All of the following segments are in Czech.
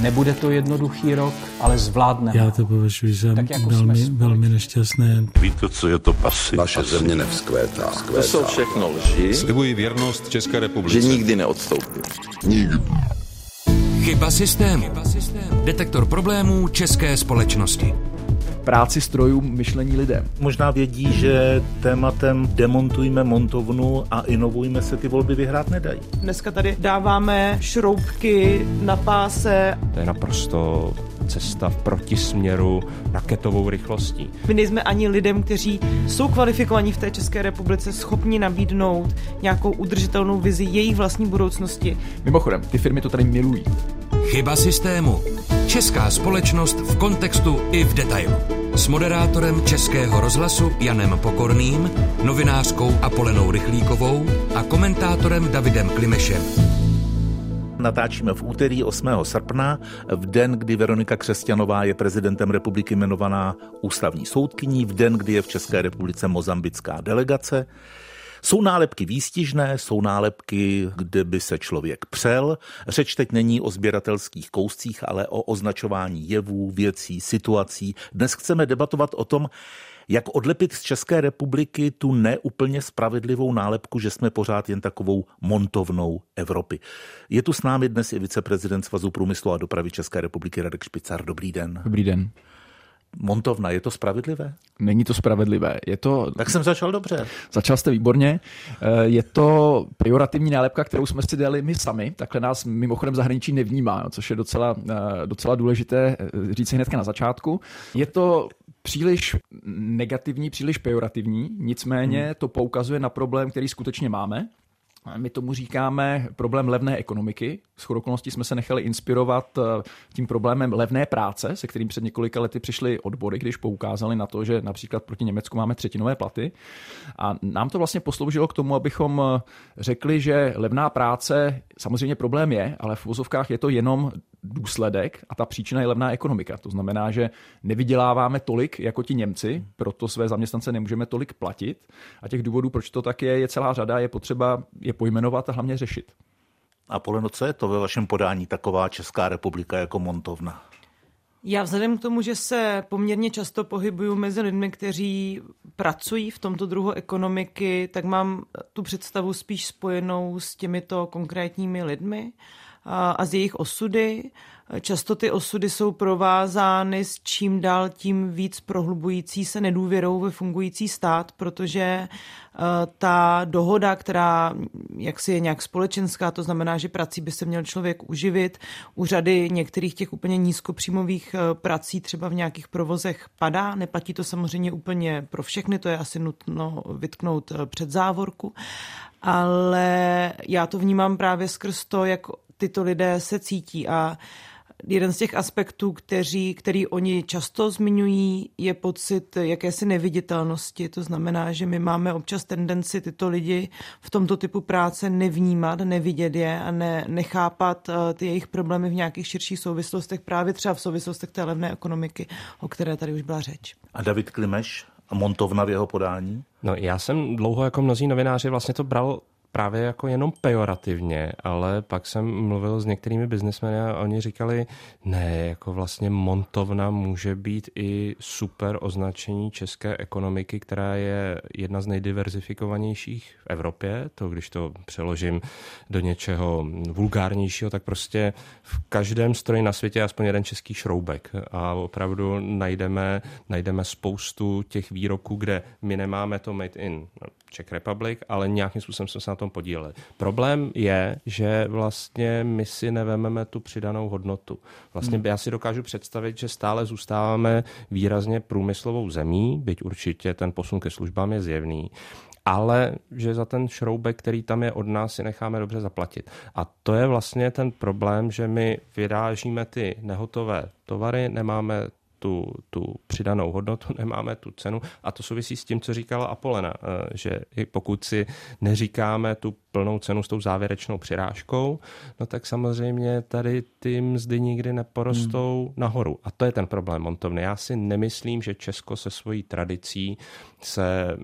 Nebude to jednoduchý rok, ale zvládneme. Já to považuji za jako velmi, velmi nešťastné. Víte, co je to pasy? Naše země nevzkvétá. To jsou všechno lži. Slibuji věrnost České republice. Že nikdy neodstoupím. Nikdy. Chyba systému. Detektor problémů české společnosti práci strojům, myšlení lidem. Možná vědí, že tématem demontujme montovnu a inovujme se ty volby vyhrát nedají. Dneska tady dáváme šroubky na páse. To je naprosto cesta v protisměru raketovou rychlostí. My nejsme ani lidem, kteří jsou kvalifikovaní v té České republice, schopni nabídnout nějakou udržitelnou vizi jejich vlastní budoucnosti. Mimochodem, ty firmy to tady milují. Chyba systému. Česká společnost v kontextu i v detailu. S moderátorem Českého rozhlasu Janem Pokorným, novinářkou Apolenou Rychlíkovou a komentátorem Davidem Klimešem. Natáčíme v úterý 8. srpna, v den, kdy Veronika Křesťanová je prezidentem republiky jmenovaná ústavní soudkyní, v den, kdy je v České republice mozambická delegace. Jsou nálepky výstižné, jsou nálepky, kde by se člověk přel. Řeč teď není o sběratelských kouscích, ale o označování jevů, věcí, situací. Dnes chceme debatovat o tom, jak odlepit z České republiky tu neúplně spravedlivou nálepku, že jsme pořád jen takovou montovnou Evropy. Je tu s námi dnes i viceprezident Svazu průmyslu a dopravy České republiky Radek Špicar. Dobrý den. Dobrý den. Montovna, je to spravedlivé? Není to spravedlivé. Je to... Tak jsem začal dobře. Začal jste výborně. Eh, je to pejorativní nálepka, kterou jsme si dali my sami. Takhle nás mimochodem zahraničí nevnímá, což je docela, eh, docela důležité eh, říct si hnedka na začátku. Je to příliš negativní, příliš pejorativní, nicméně hmm. to poukazuje na problém, který skutečně máme. My tomu říkáme problém levné ekonomiky. S okolností jsme se nechali inspirovat eh, tím problémem levné práce, se kterým před několika lety přišly odbory, když poukázali na to, že například proti Německu máme třetinové platy. A nám to vlastně posloužilo k tomu, abychom eh, řekli, že levná práce samozřejmě problém je, ale v vozovkách je to jenom důsledek a ta příčina je levná ekonomika. To znamená, že nevyděláváme tolik jako ti Němci, proto své zaměstnance nemůžeme tolik platit a těch důvodů, proč to tak je, je celá řada, je potřeba je pojmenovat a hlavně řešit. A Poleno, co je to ve vašem podání taková Česká republika jako montovna? Já vzhledem k tomu, že se poměrně často pohybuju mezi lidmi, kteří pracují v tomto druhu ekonomiky, tak mám tu představu spíš spojenou s těmito konkrétními lidmi a z jejich osudy. Často ty osudy jsou provázány s čím dál tím víc prohlubující se nedůvěrou ve fungující stát, protože e, ta dohoda, která jaksi je nějak společenská, to znamená, že prací by se měl člověk uživit, u řady některých těch úplně nízkopříjmových e, prací třeba v nějakých provozech padá. Neplatí to samozřejmě úplně pro všechny, to je asi nutno vytknout e, před závorku, ale já to vnímám právě skrz to, jak tyto lidé se cítí a jeden z těch aspektů, kteří, který oni často zmiňují, je pocit jakési neviditelnosti. To znamená, že my máme občas tendenci tyto lidi v tomto typu práce nevnímat, nevidět je a ne, nechápat eh, ty jejich problémy v nějakých širších souvislostech, právě třeba v souvislostech té levné ekonomiky, o které tady už byla řeč. A David Klimeš a montovna v jeho podání? No já jsem dlouho jako mnozí novináři vlastně to bral právě jako jenom pejorativně, ale pak jsem mluvil s některými biznesmeny a oni říkali, ne, jako vlastně montovna může být i super označení české ekonomiky, která je jedna z nejdiverzifikovanějších v Evropě. To, když to přeložím do něčeho vulgárnějšího, tak prostě v každém stroji na světě je aspoň jeden český šroubek a opravdu najdeme, najdeme spoustu těch výroků, kde my nemáme to made in Czech Republic, ale nějakým způsobem jsme se na tom podíleli. Problém je, že vlastně my si nevememe tu přidanou hodnotu. Vlastně hmm. já si dokážu představit, že stále zůstáváme výrazně průmyslovou zemí, byť určitě ten posun ke službám je zjevný, ale že za ten šroubek, který tam je od nás, si necháme dobře zaplatit. A to je vlastně ten problém, že my vyrážíme ty nehotové tovary, nemáme tu, tu přidanou hodnotu, nemáme tu cenu. A to souvisí s tím, co říkala Apolena, eh, že pokud si neříkáme tu plnou cenu s tou závěrečnou přirážkou, no tak samozřejmě tady ty mzdy nikdy neporostou hmm. nahoru. A to je ten problém montovny. Já si nemyslím, že Česko se svojí tradicí se,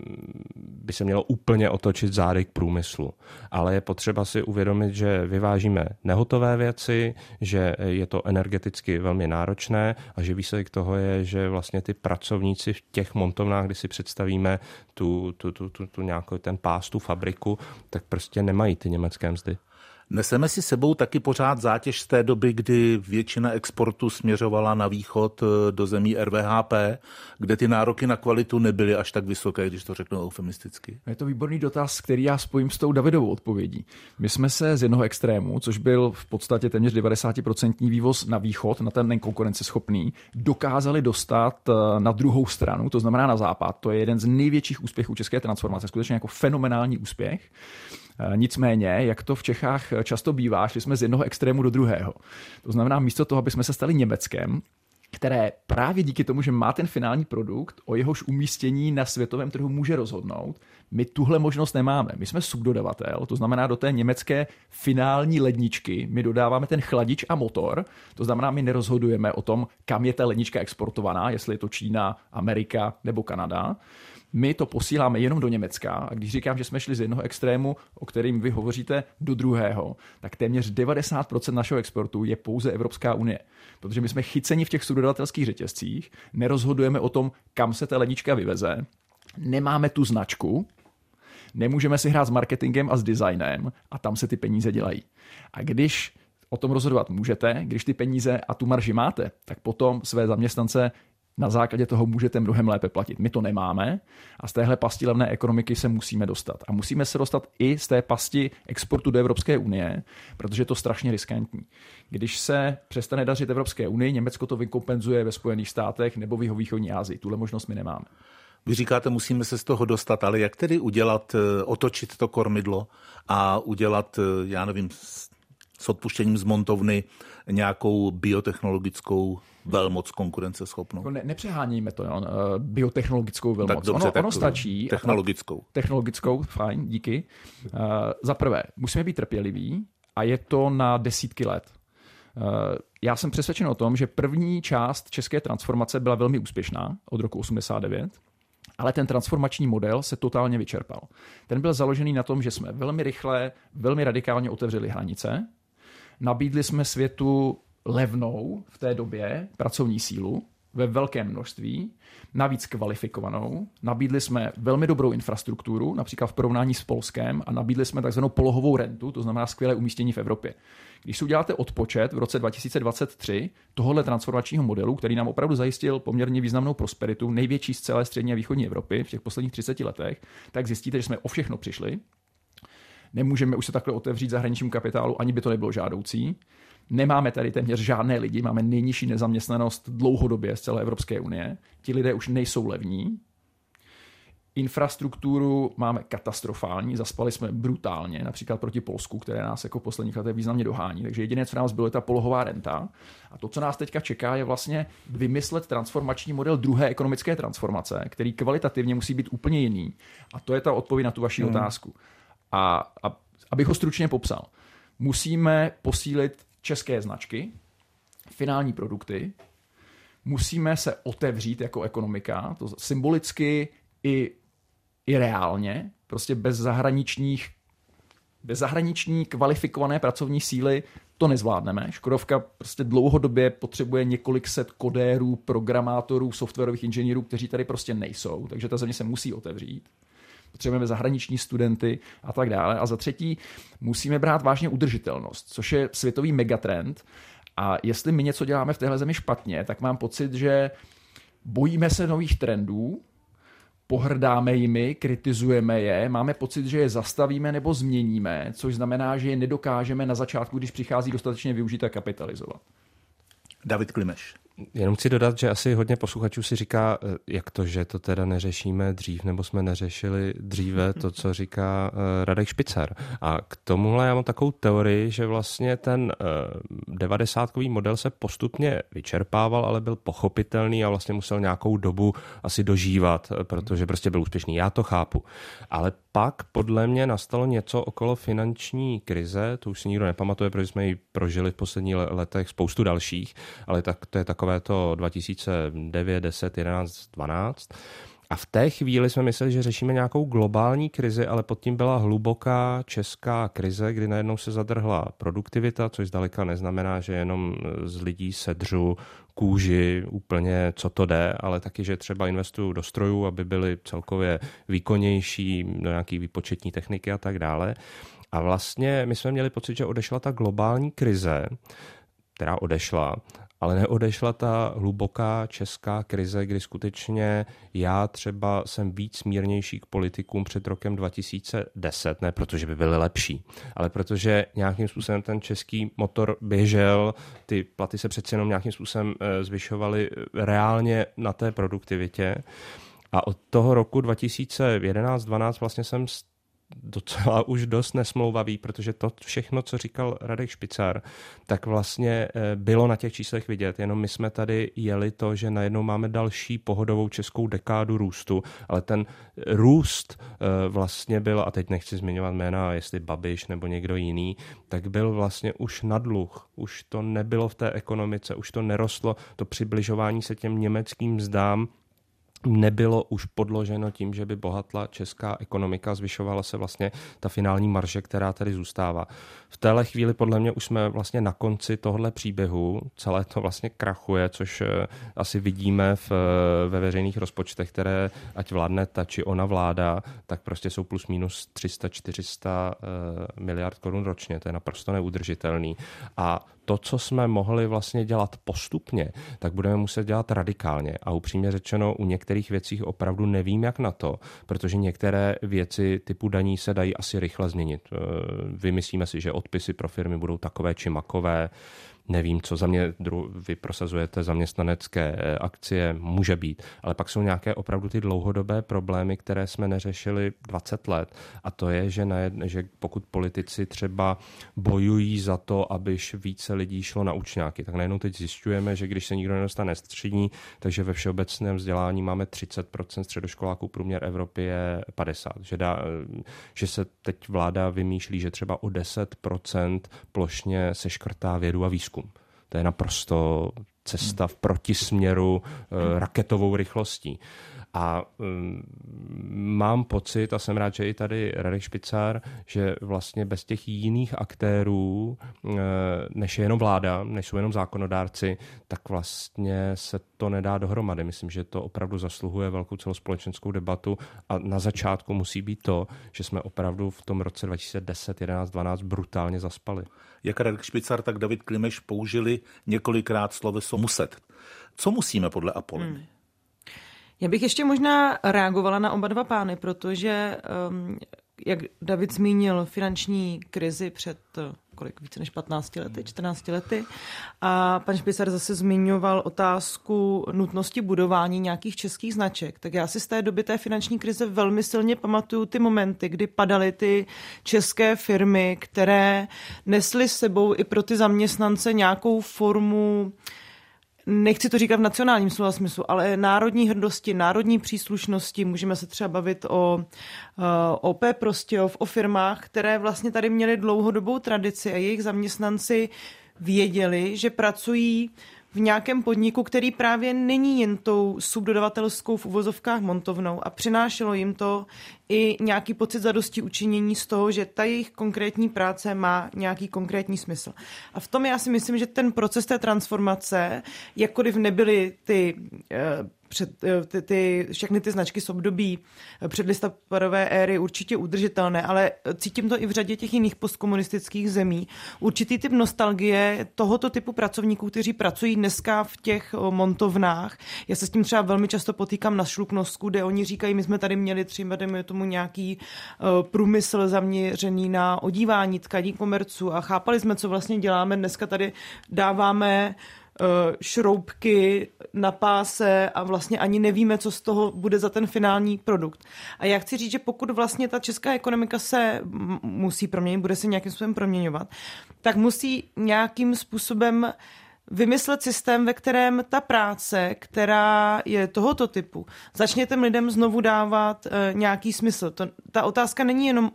by se mělo úplně otočit zády k průmyslu. Ale je potřeba si uvědomit, že vyvážíme nehotové věci, že je to energeticky velmi náročné a že výsledek toho je, že vlastně ty pracovníci v těch montovnách, kdy si představíme tu, tu, tu, tu, tu nějakou ten pás, tu fabriku, tak prostě nemají ty německé mzdy. Neseme si sebou taky pořád zátěž z té doby, kdy většina exportu směřovala na východ eh, do zemí RVHP, kde ty nároky na kvalitu nebyly až tak vysoké, když to řeknu eufemisticky. Je to výborný dotaz, který já spojím s tou Davidovou odpovědí. My jsme se z jednoho extrému, což byl v podstatě téměř 90% vývoz na východ, na ten konkurenceschopný, dokázali dostat eh, na druhou stranu, to znamená na západ. To je jeden z největších úspěchů české transformace, skutečně jako fenomenální úspěch. Eh, nicméně, jak to v Čechách často bývá, šli jsme z jednoho extrému do druhého. To znamená, místo toho, aby jsme se stali Německem, které právě díky tomu, že má ten finální produkt, o jehož umístění na světovém trhu může rozhodnout, my tuhle možnost nemáme. My jsme subdodavatel, to znamená do té německé finální ledničky my dodáváme ten chladič a motor, to znamená, my nerozhodujeme o tom, kam je ta lednička exportovaná, jestli je to Čína, Amerika nebo Kanada my to posíláme jenom do Německa a když říkám, že jsme šli z jednoho extrému, o kterým vy hovoříte, do druhého, tak téměř 90% našeho exportu je pouze Evropská unie. Protože my jsme chyceni v těch subdodavatelských řetězcích, nerozhodujeme o tom, kam se ta lednička vyveze, nemáme tu značku, nemůžeme si hrát s marketingem a s designem a tam se ty peníze dělají. A když o tom rozhodovat můžete, když ty peníze a tu marži máte, tak potom své zaměstnance na základě toho můžete mnohem lépe platit. My to nemáme a z téhle pasti levné ekonomiky se musíme dostat. A musíme se dostat i z té pasti exportu do Evropské unie, protože je to strašně riskantní. Když se přestane dařit Evropské unii, Německo to vykompenzuje ve Spojených státech nebo v jeho východní Asii. Tuhle možnost my nemáme. Vy říkáte, musíme se z toho dostat, ale jak tedy udělat, eh, otočit to kormidlo a udělat, eh, já nevím, s odpuštěním z montovny nějakou biotechnologickou velmoc konkurenceschopnou. Jako ne, nepřehánějme to, jo, eh, biotechnologickou velmoc. Tak dobře, ono, tak ono stačí. Technologickou. A, technologickou, fajn, díky. Uh, za prvé, musíme být trpěliví a je to na desítky let. Uh, já jsem přesvědčen o tom, že první část české transformace byla velmi úspěšná od roku 89, ale ten transformační model se totálně vyčerpal. Ten byl založený na tom, že jsme velmi rychle, velmi radikálně otevřeli hranice, nabídli jsme světu levnou v té době pracovní sílu ve velkém množství, navíc kvalifikovanou. Nabídli jsme velmi dobrou infrastrukturu, například v porovnání s Polskem, a nabídli jsme takzvanou polohovou rentu, to znamená skvělé umístění v Evropě. Když si uděláte odpočet v roce 2023 tohohle transformačního modelu, který nám opravdu zajistil poměrně významnou prosperitu, největší z celé střední a východní Evropy v těch posledních 30 letech, tak zjistíte, že jsme o všechno přišli. Nemůžeme už se takhle otevřít zahraničnímu kapitálu, ani by to nebylo žádoucí. Nemáme tady téměř žádné lidi, máme nejnižší nezaměstnanost dlouhodobě z celé Evropské unie. Ti lidé už nejsou levní. Infrastrukturu máme katastrofální, zaspali jsme brutálně, například proti Polsku, které nás jako posledních letech významně dohání. Takže jediné, co nás bylo, je ta polohová renta. A to, co nás teďka čeká, je vlastně vymyslet transformační model druhé ekonomické transformace, který kvalitativně musí být úplně jiný. A to je ta odpověď na tu vaši hmm. otázku. A, a abych ho stručně popsal. Musíme posílit české značky, finální produkty, musíme se otevřít jako ekonomika, to symbolicky i, i reálně, prostě bez zahraničních bez zahraniční kvalifikované pracovní síly to nezvládneme. Škodovka prostě dlouhodobě potřebuje několik set kodérů, programátorů, softwarových inženýrů, kteří tady prostě nejsou, takže ta země se musí otevřít potřebujeme zahraniční studenty a tak dále. A za třetí, musíme brát vážně udržitelnost, což je světový megatrend. A jestli my něco děláme v téhle zemi špatně, tak mám pocit, že bojíme se nových trendů, pohrdáme jimi, kritizujeme je, máme pocit, že je zastavíme nebo změníme, což znamená, že je nedokážeme na začátku, když přichází dostatečně využít a kapitalizovat. David Klimeš. Jenom chci dodat, že asi hodně posluchačů si říká, eh, jak to, že to teda neřešíme dřív, nebo jsme neřešili dříve to, co říká eh, Radek Špicer. A k tomuhle já mám takovou teorii, že vlastně ten eh, devadesátkový model se postupně vyčerpával, ale byl pochopitelný a vlastně musel nějakou dobu asi dožívat, protože prostě byl úspěšný. Já to chápu. Ale pak podle mě nastalo něco okolo finanční krize, to už si nikdo nepamatuje, protože jsme ji prožili v posledních letech spoustu dalších, ale tak to je takové to 2009, 10, 11, 12. A v té chvíli jsme mysleli, že řešíme nějakou globální krizi, ale pod tím byla hluboká česká krize, kdy najednou se zadrhla produktivita, což zdaleka neznamená, že jenom z lidí sedřu kůži úplně, co to jde, ale taky, že třeba investují do strojů, aby byly celkově výkonnější, do nějaké výpočetní techniky a tak dále. A vlastně my jsme měli pocit, že odešla ta globální krize, která odešla ale neodešla ta hluboká česká krize, kdy skutečně já třeba jsem víc mírnější k politikům před rokem 2010, ne protože by byly lepší, ale protože nějakým způsobem ten český motor běžel, ty platy se přeci jenom nějakým způsobem eh, zvyšovaly reálně na té produktivitě. A od toho roku 2011-12 vlastně jsem docela už dost nesmlouvavý, protože to všechno, co říkal Radek Špicar, tak vlastně eh, bylo na těch číslech vidět, jenom my jsme tady jeli to, že najednou máme další pohodovou českou dekádu růstu, ale ten růst eh, vlastně byl, a teď nechci zmiňovat jména, jestli Babiš nebo někdo jiný, tak byl vlastně už na dluh, už to nebylo v té ekonomice, už to nerostlo, to přibližování se těm německým zdám nebylo už podloženo tím, že by bohatla česká ekonomika, zvyšovala se vlastně ta finální marže, která tady zůstává. V téhle chvíli podle mě už jsme vlastně na konci tohle příběhu, celé to vlastně krachuje, což eh, asi vidíme v, eh, ve veřejných rozpočtech, které ať vládne ta či ona vláda, tak prostě jsou plus minus 300-400 eh, miliard korun ročně, to je naprosto neudržitelný. A to, co jsme mohli vlastně dělat postupně, tak budeme muset dělat radikálně. A upřímně řečeno, u některých věcí opravdu nevím, jak na to, protože některé věci typu daní se dají asi rychle změnit. E, vymyslíme si, že odpisy pro firmy budou takové či makové, nevím, co za mě vy prosazujete zaměstnanecké eh, akcie, může být, ale pak jsou nějaké opravdu ty dlouhodobé problémy, které jsme neřešili 20 let. A to je, že, jedne, že pokud politici třeba bojují za to, abyž více lidí šlo na učňáky, tak najednou teď zjišťujeme, že když se nikdo nedostane střední, takže ve všeobecném vzdělání máme 30% středoškoláků, průměr Evropy je 50. Že, dá, že se teď vláda vymýšlí, že třeba o 10% plošně se škrtá vědu a výzkum výzkum. To je naprosto cesta v protisměru eh, raketovou rychlostí. A um, mám pocit, a jsem rád, že i tady Radek Špicár, že vlastně bez těch jiných aktérů, uh, než je jenom vláda, než jsou jenom zákonodárci, tak vlastně se to nedá dohromady. Myslím, že to opravdu zasluhuje velkou celospolečenskou debatu a na začátku musí být to, že jsme opravdu v tom roce 2010, 11, 12 brutálně zaspali. Jak Radek Špicar, tak David Klimeš použili několikrát sloveso muset. Co musíme podle Apoliny? Hmm. Já bych ještě možná reagovala na oba dva pány, protože, um, jak David zmínil, finanční krizi před kolik, více než 15 lety, 14 lety. A pan Špicar zase zmiňoval otázku nutnosti budování nějakých českých značek. Tak já si z té doby té finanční krize velmi silně pamatuju ty momenty, kdy padaly ty české firmy, které nesly s sebou i pro ty zaměstnance nějakou formu uh, nechci to říkat v nacionálním slova smyslu, ale národní hrdosti, národní příslušnosti, můžeme se třeba bavit o uh, OP Prostějov, o firmách, které vlastně tady měly dlouhodobou tradici a jejich zaměstnanci věděli, že pracují v nějakém podniku, který právě není jen tou subdodavatelskou v uvozovkách montovnou a přinášelo jim to i nějaký pocit zadosti učinění z toho, že ta jejich konkrétní práce má nějaký konkrétní smysl. A v tom já si myslím, že ten proces té transformace, jakkoliv nebyly ty eh, před, eh, ty, ty, všechny ty značky z období eh, předlistopadové éry určitě udržitelné, ale cítím to i v řadě těch jiných postkomunistických zemí. Určitý typ nostalgie tohoto typu pracovníků, kteří pracují dneska v těch montovnách. Já se s tím třeba velmi často potýkám na Šluknovsku, kde oni říkají, my jsme tady měli tři, dejme tomu nějaký průmysl zaměřený na odívání tkaní komerců a chápali jsme, co vlastně děláme. Dneska tady dáváme šroubky na páse a vlastně ani nevíme, co z toho bude za ten finální produkt. A já chci říct, že pokud vlastně ta česká ekonomika se musí proměnit, bude se nějakým způsobem proměňovat, tak musí nějakým způsobem vymyslet systém, ve kterém ta práce, která je tohoto typu, začne těm lidem znovu dávat e, nějaký smysl. To, ta otázka není jenom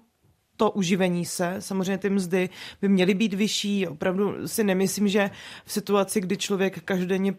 to uživení se. Samozřejmě ty mzdy by měly být vyšší. Opravdu si nemyslím, že v situaci, kdy člověk každodenně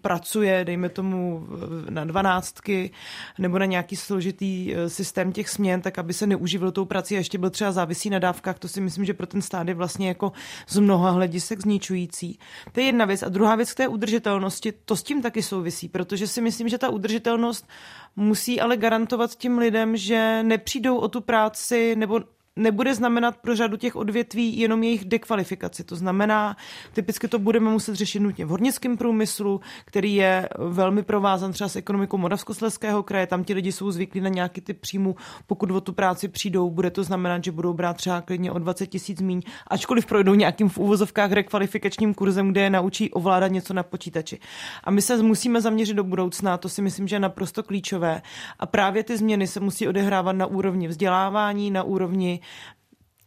pracuje, dejme tomu na dvanáctky nebo na nějaký složitý e, systém těch směn, tak aby se neuživil tou prací a ještě byl třeba závisí na dávkách, to si myslím, že pro ten stát je vlastně jako z mnoha hledisek zničující. To je jedna věc. A druhá věc k té udržitelnosti, to s tím taky souvisí, protože si myslím, že ta udržitelnost musí ale garantovat tím lidem, že nepřijdou o tu práci nebo nebude znamenat pro řadu těch odvětví jenom jejich dekvalifikaci. To znamená, typicky to budeme muset řešit nutně v hornickém průmyslu, který je velmi provázan třeba s ekonomikou Moravskoslezského kraje. Tam ti lidi jsou zvyklí na nějaký typ příjmu. Pokud o tu práci přijdou, bude to znamenat, že budou brát třeba klidně o 20 tisíc míň, ačkoliv projdou nějakým v úvozovkách rekvalifikačním kurzem, kde je naučí ovládat něco na počítači. A my se musíme zaměřit do budoucna, to si myslím, že je naprosto klíčové. A právě ty změny se musí odehrávat na úrovni vzdělávání, na úrovni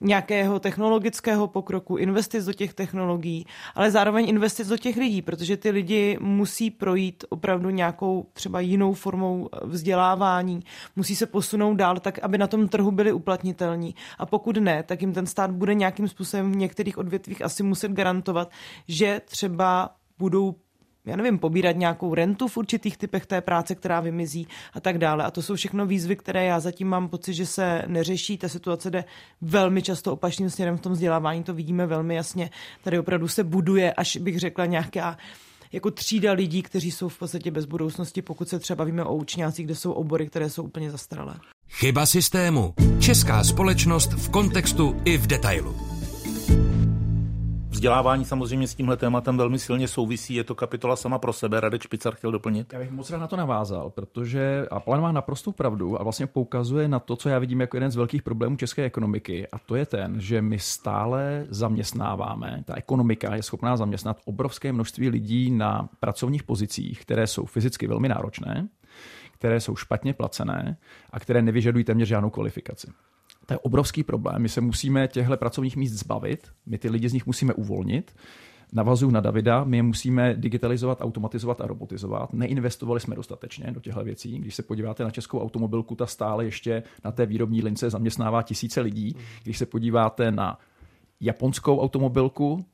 nějakého technologického pokroku, investic do těch technologií, ale zároveň investic do těch lidí, protože ty lidi musí projít opravdu nějakou třeba jinou formou vzdělávání, musí se posunout dál tak, aby na tom trhu byli uplatnitelní. A pokud ne, tak jim ten stát bude nějakým způsobem v některých odvětvích asi muset garantovat, že třeba budou já nevím, pobírat nějakou rentu v určitých typech té práce, která vymizí a tak dále. A to jsou všechno výzvy, které já zatím mám pocit, že se neřeší. Ta situace jde velmi často opačným směrem v tom vzdělávání, to vidíme velmi jasně. Tady opravdu se buduje, až bych řekla, nějaká jako třída lidí, kteří jsou v podstatě bez budoucnosti, pokud se třeba bavíme o učňácích, kde jsou obory, které jsou úplně zastaralé. Chyba systému. Česká společnost v kontextu i v detailu. Vzdělávání samozřejmě s tímhle tématem velmi silně souvisí, je to kapitola sama pro sebe. Radek Špicar chtěl doplnit. Já bych moc rád na to navázal, protože Aplan má naprostou pravdu a vlastně poukazuje na to, co já vidím jako jeden z velkých problémů české ekonomiky, a to je ten, že my stále zaměstnáváme, ta ekonomika je schopná zaměstnat obrovské množství lidí na pracovních pozicích, které jsou fyzicky velmi náročné, které jsou špatně placené a které nevyžadují téměř žádnou kvalifikaci. To je obrovský problém. My se musíme těchto pracovních míst zbavit, my ty lidi z nich musíme uvolnit. Navazuju na Davida, my je musíme digitalizovat, automatizovat a robotizovat. Neinvestovali jsme dostatečně do těchto věcí. Když se podíváte na českou automobilku, ta stále ještě na té výrobní lince zaměstnává tisíce lidí. Když se podíváte na japonskou automobilku,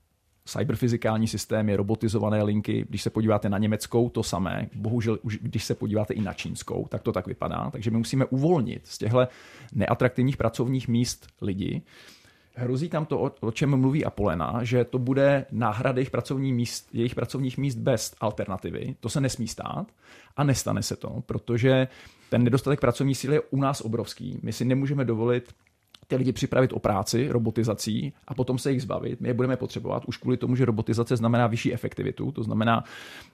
cyberfyzikální systémy, robotizované linky. Když se podíváte na německou, to samé. Bohužel, už když se podíváte i na čínskou, tak to tak vypadá. Takže my musíme uvolnit z těchto neatraktivních pracovních míst lidi. Hrozí tam to, o čem mluví Apolena, že to bude náhrada jejich, pracovní míst, jejich pracovních míst bez alternativy. To se nesmí stát a nestane se to, protože ten nedostatek pracovní síly je u nás obrovský. My si nemůžeme dovolit ty lidi připravit o práci robotizací a potom se jich zbavit. My je budeme potřebovat už kvůli tomu, že robotizace znamená vyšší efektivitu, to znamená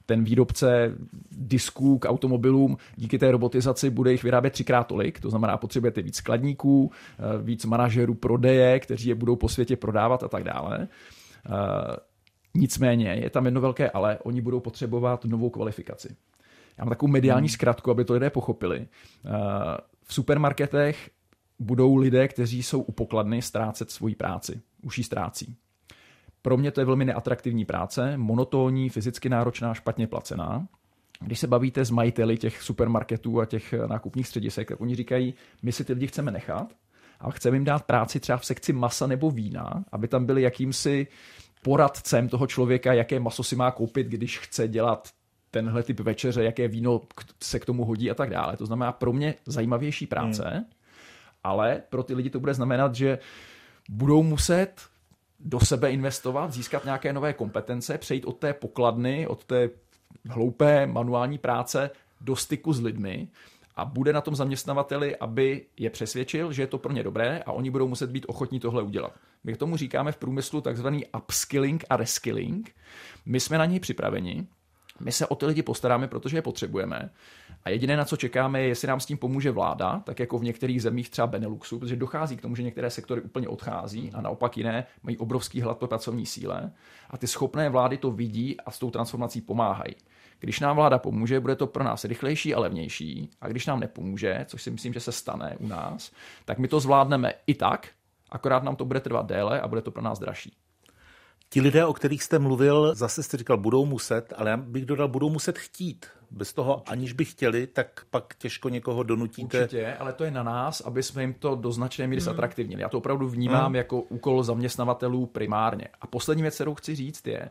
ten výrobce disků k automobilům díky té robotizaci bude jich vyrábět třikrát tolik, to znamená potřebujete víc skladníků, eh, víc manažerů prodeje, kteří je budou po světě prodávat a tak dále. Eh, nicméně je tam jedno velké ale, oni budou potřebovat novou kvalifikaci. Já mám takovou mediální hmm. zkratku, aby to lidé pochopili. Eh, v supermarketech budou lidé, kteří jsou u pokladny, ztrácet svoji práci. Už ji ztrácí. Pro mě to je velmi neatraktivní práce, monotónní, fyzicky náročná, špatně placená. Když se bavíte s majiteli těch supermarketů a těch nákupních středisek, tak oni říkají, my si ty lidi chceme nechat, ale chceme jim dát práci třeba v sekci masa nebo vína, aby tam byli jakýmsi poradcem toho člověka, jaké maso si má koupit, když chce dělat tenhle typ večeře, jaké víno se k tomu hodí a tak dále. To znamená pro mě zajímavější práce, hmm ale pro ty lidi to bude znamenat, že budou muset do sebe investovat, získat nějaké nové kompetence, přejít od té pokladny, od té hloupé manuální práce do styku s lidmi a bude na tom zaměstnavateli, aby je přesvědčil, že je to pro ně dobré a oni budou muset být ochotní tohle udělat. My k tomu říkáme v průmyslu takzvaný upskilling a reskilling. My jsme na něj připraveni, My se o ty lidi postaráme, protože je potřebujeme. A jediné, na co čekáme, je, jestli nám s tím pomůže vláda, tak jako v některých zemích třeba Beneluxu, protože dochází k tomu, že některé sektory úplně odchází a naopak jiné mají obrovský hlad po pracovní síle. A ty schopné vlády to vidí a s tou transformací pomáhají. Když nám vláda pomůže, bude to pro nás rychlejší a levnější. A když nám nepomůže, což si myslím, že se stane u nás, tak my to zvládneme i tak, akorát nám to bude trvat déle a bude to pro nás dražší. Ti lidé, o kterých jste mluvil, zase jste říkal, budou muset, ale já bych dodal, budou muset chtít. Bez toho, aniž by chtěli, tak pak těžko někoho donutíte. Určitě, ale to je na nás, aby jsme jim to do značné míry hmm. zatraktivnili. Já to opravdu vnímám hmm. jako úkol zaměstnavatelů primárně. A poslední věc, kterou chci říct, je,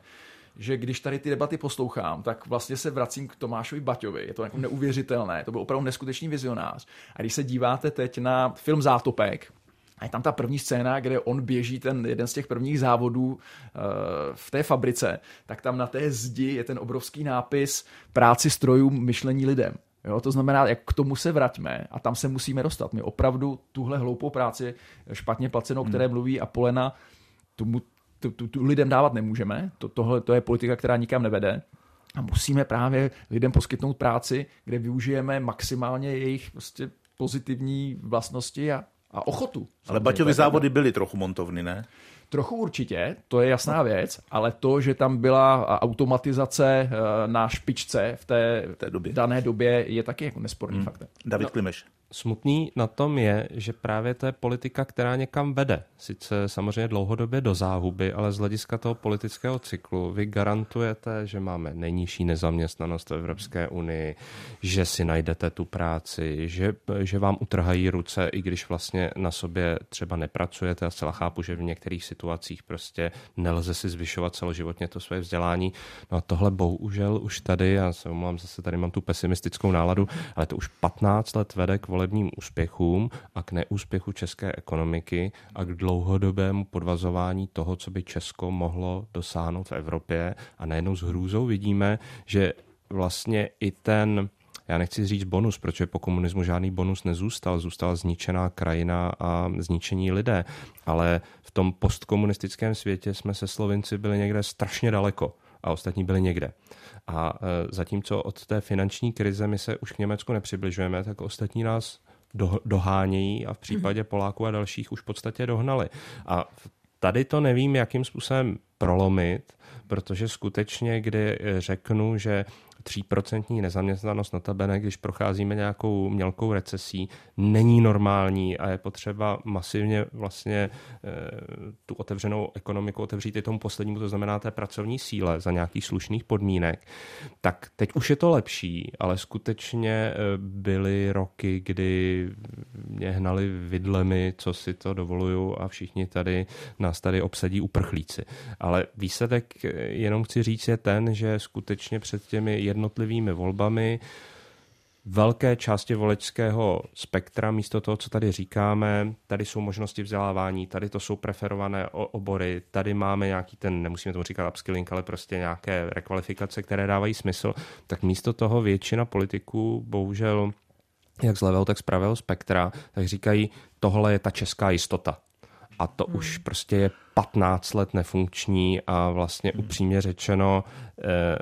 že když tady ty debaty poslouchám, tak vlastně se vracím k Tomášovi Baťovi. Je to jako neuvěřitelné, to byl opravdu neskutečný vizionář. A když se díváte teď na film Zátopek, a je tam ta první scéna, kde on běží ten jeden z těch prvních závodů uh, v té fabrice, tak tam na té zdi je ten obrovský nápis práci strojům, myšlení lidem. Jo, to znamená, jak k tomu se vraťme a tam se musíme dostat. My opravdu tuhle hloupou práci, špatně placenou, které hmm. mluví a Polena, tomu, tu, tu, tu lidem dávat nemůžeme. To, tohle to je politika, která nikam nevede. A musíme právě lidem poskytnout práci, kde využijeme maximálně jejich prostě pozitivní vlastnosti a a ochotu. Ale Baťovi závody byly trochu montovny, ne? Trochu určitě, to je jasná věc, ale to, že tam byla automatizace eh, na špičce v té, v té době. dané době, je taky jako nesporný hmm. fakt. David no. Klimeš smutný na tom je, že právě to je politika, která někam vede. Sice samozřejmě dlouhodobě do záhuby, ale z hlediska toho politického cyklu vy garantujete, že máme nejnižší nezaměstnanost v Evropské unii, že si najdete tu práci, že, že vám utrhají ruce, i když vlastně na sobě třeba nepracujete. Já zcela chápu, že v některých situacích prostě nelze si zvyšovat celoživotně to své vzdělání. No a tohle bohužel už tady, já se omlouvám, zase tady mám tu pesimistickou náladu, ale to už 15 let vede k volebním úspěchům a k neúspěchu české ekonomiky a k dlouhodobému podvazování toho, co by Česko mohlo dosáhnout v Evropě. A najednou s hrůzou vidíme, že vlastně i ten já nechci říct bonus, protože po komunismu žádný bonus nezůstal, zůstala zničená krajina a zničení lidé, ale v tom postkomunistickém světě jsme se Slovinci byli někde strašně daleko a ostatní byli někde. A e, zatímco od té finanční krize my se už k Německu nepřibližujeme, tak ostatní nás do, dohánějí a v případě Poláků a dalších už v podstatě dohnali. A tady to nevím, jakým způsobem prolomit, protože skutečně, kdy řeknu, že 3% nezaměstnanost notabene, když procházíme nějakou mělkou recesí, není normální a je potřeba masivně vlastně e, tu otevřenou ekonomiku otevřít i tomu poslednímu, to znamená té pracovní síle za nějakých slušných podmínek. Tak teď už je to lepší, ale skutečně eh, byly roky, kdy mě hnali vidlemi, co si to dovoluju a všichni tady nás tady obsadí uprchlíci. Ale výsledek, eh, jenom chci říct, je ten, že skutečně před těmi jednotlivými volbami velké části volečského spektra, místo toho, co tady říkáme, tady jsou možnosti vzdělávání, tady to jsou preferované obory, tady máme nějaký ten, nemusíme tomu říkat upskilling, ale prostě nějaké rekvalifikace, které dávají smysl, tak místo toho většina politiků bohužel jak z levého, tak z pravého spektra, tak říkají, tohle je ta česká jistota. A to hmm. už prostě je 15 let nefunkční a vlastně hmm. upřímně řečeno, eh,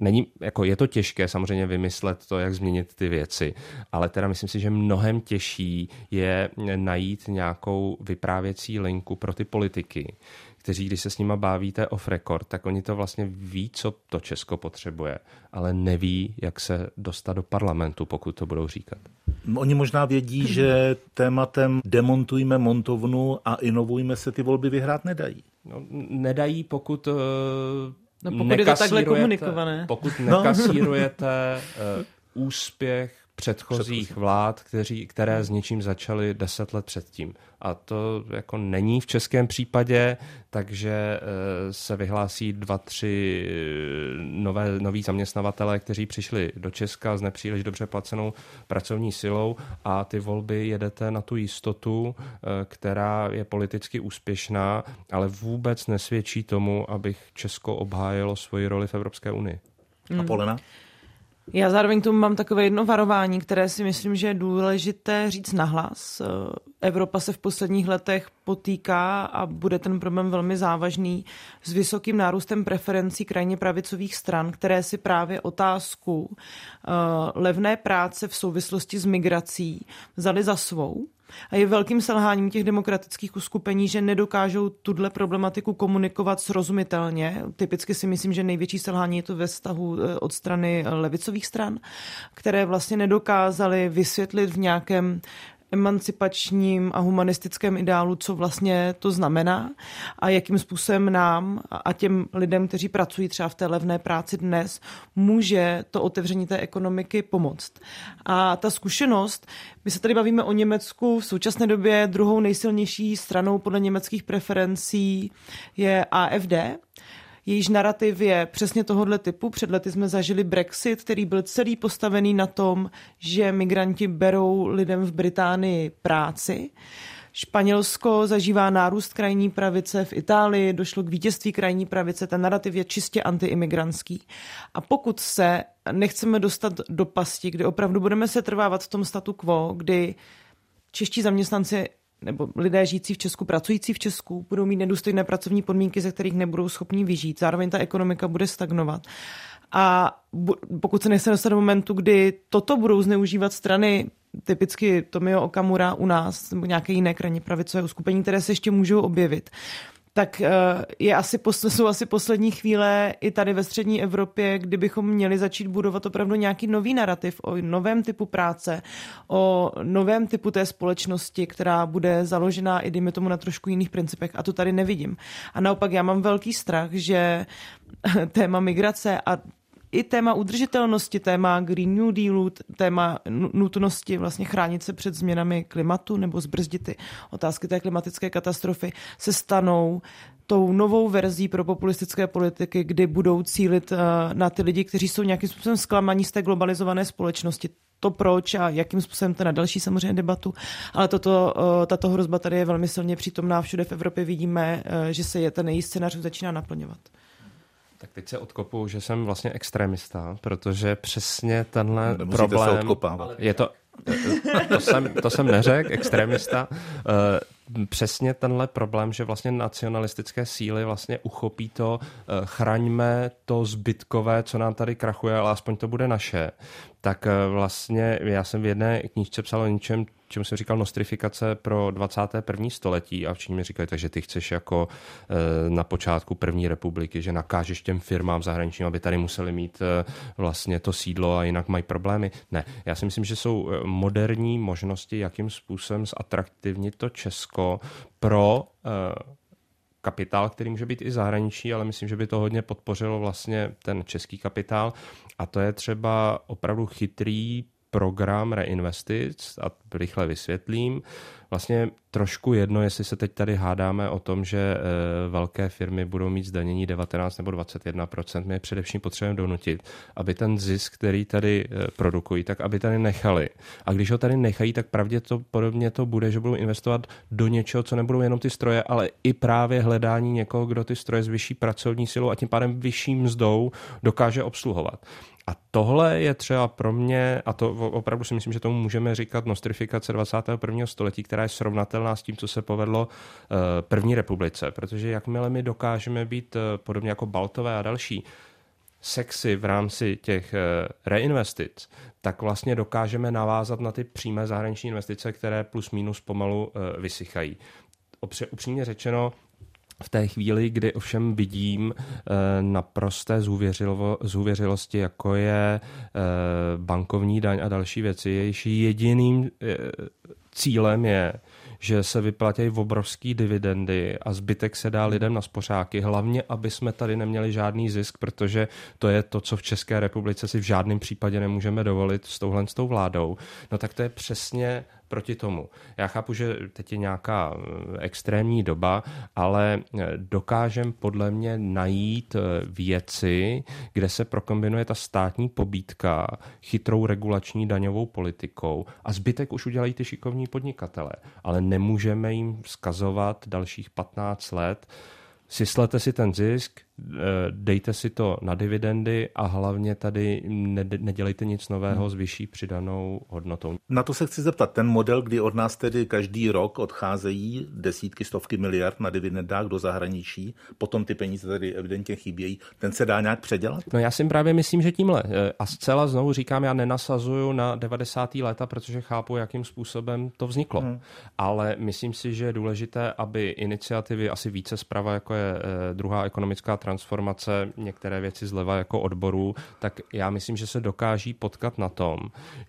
Není, jako je to těžké samozřejmě vymyslet to, jak změnit ty věci, ale teda myslím si, že mnohem těžší je najít nějakou vyprávěcí linku pro ty politiky, kteří, když se s nima bavíte off record, tak oni to vlastně ví, co to Česko potřebuje, ale neví, jak se dostat do parlamentu, pokud to budou říkat. Oni možná vědí, že tématem demontujme montovnu a inovujme se ty volby vyhrát nedají. No, nedají, pokud No pokud je to takhle komunikované. Pokud no. nekasírujete uh, úspěch předchozích Předchozí. vlád, kteří, které s něčím začaly deset let předtím. A to jako není v českém případě, takže eh, se vyhlásí dva, tři eh, nové, noví zaměstnavatele, kteří přišli do Česka s nepříliš dobře placenou pracovní silou a ty volby jedete na tu jistotu, která je politicky úspěšná, ale vůbec nesvědčí tomu, abych Česko obhájilo svoji roli v Evropské unii. A Polena? Já zároveň tomu mám takové jedno varování, které si myslím, že je důležité říct nahlas. Evropa se v posledních letech potýká a bude ten problém velmi závažný s vysokým nárůstem preferencí krajně pravicových stran, které si právě otázku uh, levné práce v souvislosti s migrací vzali za svou a je velkým selháním těch demokratických uskupení, že nedokážou tuhle problematiku komunikovat srozumitelně. Typicky si myslím, že největší selhání je to ve vztahu eh, od strany levicových stran, které vlastně nedokázaly vysvětlit v nějakém emancipačním a humanistickém ideálu, co vlastně to znamená a jakým způsobem nám a těm lidem, kteří pracují třeba v té levné práci dnes, může to otevření té ekonomiky pomoct. A ta zkušenost, my se tady bavíme o Německu, v současné době druhou nejsilnější stranou podle německých preferencí je AFD, jejíž narrativ je přesně tohohle typu. Před lety jsme zažili Brexit, který byl celý postavený na tom, že migranti berou lidem v Británii práci. Španělsko zažívá nárůst krajní pravice, v Itálii došlo k vítězství krajní pravice, ten narrativ je čistě antiimigrantský. A pokud se nechceme dostat do pasti, kdy opravdu budeme se trvávat v tom statu quo, kdy čeští zaměstnanci nebo lidé žijící v Česku, pracující v Česku, budou mít nedůstojné pracovní podmínky, ze kterých nebudou schopni vyžít. Zároveň ta ekonomika bude stagnovat. A pokud se dostat do momentu, kdy toto budou zneužívat strany, typicky Tomio Okamura u nás, nebo nějaké jiné kraně pravicové uskupení, které se ještě můžou objevit, tak eh, je asi, jsou asi poslední chvíle i tady ve střední Evropě, kdybychom měli začít budovat opravdu nějaký nový narrativ o novém typu práce, o novém typu té společnosti, která bude založená i dejme tomu na trošku jiných principech a to tady nevidím. A naopak já mám velký strach, že téma migrace a i téma udržitelnosti, téma Green New Dealu, téma nutnosti vlastně chránit se před změnami klimatu nebo zbrzdit ty otázky té klimatické katastrofy se stanou tou novou verzí pro populistické politiky, kdy budou cílit eh, na ty lidi, kteří jsou nějakým způsobem zklamaní z té globalizované společnosti. To proč a jakým způsobem to na další samozřejmě debatu, ale toto, eh, tato hrozba tady je velmi silně přítomná. Všude v Evropě vidíme, eh, že se je ten její scénář začíná naplňovat. Tak teď se odkopu, že jsem vlastně extremista, protože přesně tenhle Nemusíte problém... Se odkopávat. je to, to jsem, to jsem neřekl, extremista. Eh, přesně tenhle problém, že vlastně nacionalistické síly vlastně uchopí to, eh, chraňme to zbytkové, co nám tady krachuje, ale aspoň to bude naše. Tak eh, vlastně já jsem v jedné knížce psal o ničem, čemu jsem říkal nostrifikace pro 21. století a všichni mi říkali, takže ty chceš jako e, na počátku první republiky, že nakážeš těm firmám zahraničním, aby tady museli mít e, vlastně to sídlo a jinak mají problémy. Ne, já si myslím, že jsou e, moderní možnosti, jakým způsobem zatraktivnit to Česko pro kapitál, který může být i zahraničí, ale myslím, že by to hodně podpořilo vlastně ten český kapitál. A to je třeba opravdu chytrý program reinvestic a rychle vysvětlím. Vlastně trošku jedno, jestli se teď tady hádáme o tom, že e, velké firmy budou mít zdanění 19 nebo 21% my především potřebujeme donutit, aby ten zisk, který tady e, produkují, tak aby tady nechali. A když ho tady nechají, tak pravděpodobně to bude, že budou investovat do něčeho, co nebudou jenom ty stroje, ale i právě hledání někoho, kdo ty stroje s vyšší pracovní silou a tím pádem vyšší mzdou dokáže obsluhovat. A tohle je třeba pro mě, a to opravdu si myslím, že tomu můžeme říkat nostrifikace 21. století, která je srovnatelná s tím, co se povedlo eh, první republice, protože jakmile my dokážeme být eh, podobně jako Baltové a další, sexy v rámci těch eh, reinvestic, tak vlastně dokážeme navázat na ty přímé zahraniční investice, které plus minus pomalu vysychají. Upřímně řečeno, v té chvíli, kdy ovšem vidím eh, naprosté zůvěřilosti, jako je eh, bankovní daň a další věci, jejíž jediným eh, cílem je, že se vyplatí obrovský dividendy a zbytek se dá lidem na spořáky, hlavně, aby jsme tady neměli žádný zisk, protože to je to, co v České republice si v žádném případě nemůžeme dovolit s touhle s tou vládou. No tak to je přesně proti tomu. Já chápu, že teď je nějaká eh, extrémní doba, ale eh, dokážem podle mě najít eh, věci, kde se prokombinuje ta státní pobídka chytrou regulační daňovou politikou a zbytek už udělají ty šikovní podnikatele. Ale nemůžeme jim vzkazovat dalších 15 let, syslete si ten zisk, dejte si to na dividendy a hlavně tady nedělejte nic nového s vyšší přidanou hodnotou. Na to se chci zeptat. Ten model, kdy od nás tedy každý rok odcházejí desítky, stovky miliard na dividendách do zahraničí, potom ty peníze tady evidentně chybějí, ten se dá nějak předělat? No já si právě myslím, že tímhle. E, a zcela znovu říkám, já nenasazuju na 90. léta, protože chápu, jakým způsobem to vzniklo. Hmm. Ale myslím si, že je důležité, aby iniciativy asi více zprava, jako je e, druhá ekonomická transformace, některé věci zleva jako odborů, tak já myslím, že se dokáží potkat na tom,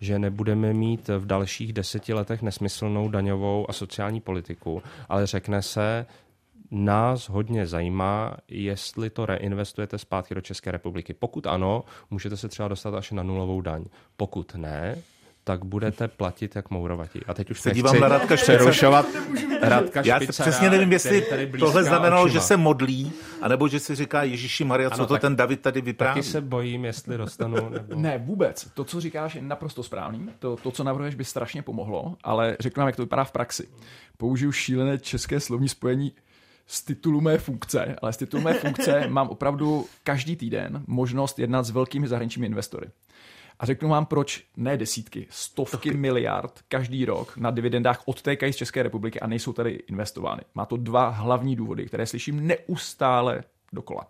že nebudeme mít v dalších deseti letech nesmyslnou daňovou a sociální politiku, ale řekne se, nás hodně zajímá, jestli to reinvestujete zpátky do České republiky. Pokud ano, můžete se třeba dostat až na nulovou daň. Pokud ne, tak budete platit jak mourovatí. A teď už se dívám na Radka přerušovat Radka Já přesně nevím, jestli tohle znamenalo, očima. že se modlí, anebo že si říká Ježíši Maria, co ano, to ten David tady vypráví. Taky se bojím, jestli dostanu. Nebo... ne, vůbec. To, co říkáš, je naprosto správný. To, to, co navrhuješ, by strašně pomohlo, ale řeknu vám, jak to vypadá v praxi. Použiju šílené české slovní spojení z titulu mé funkce, ale z titulu mé funkce mám opravdu každý týden možnost jednat s velkými zahraničními investory. A řeknu vám, proč ne desítky, stovky miliard každý rok na dividendách odtékají z České republiky a nejsou tady investovány. Má to dva hlavní důvody, které slyším neustále dokola.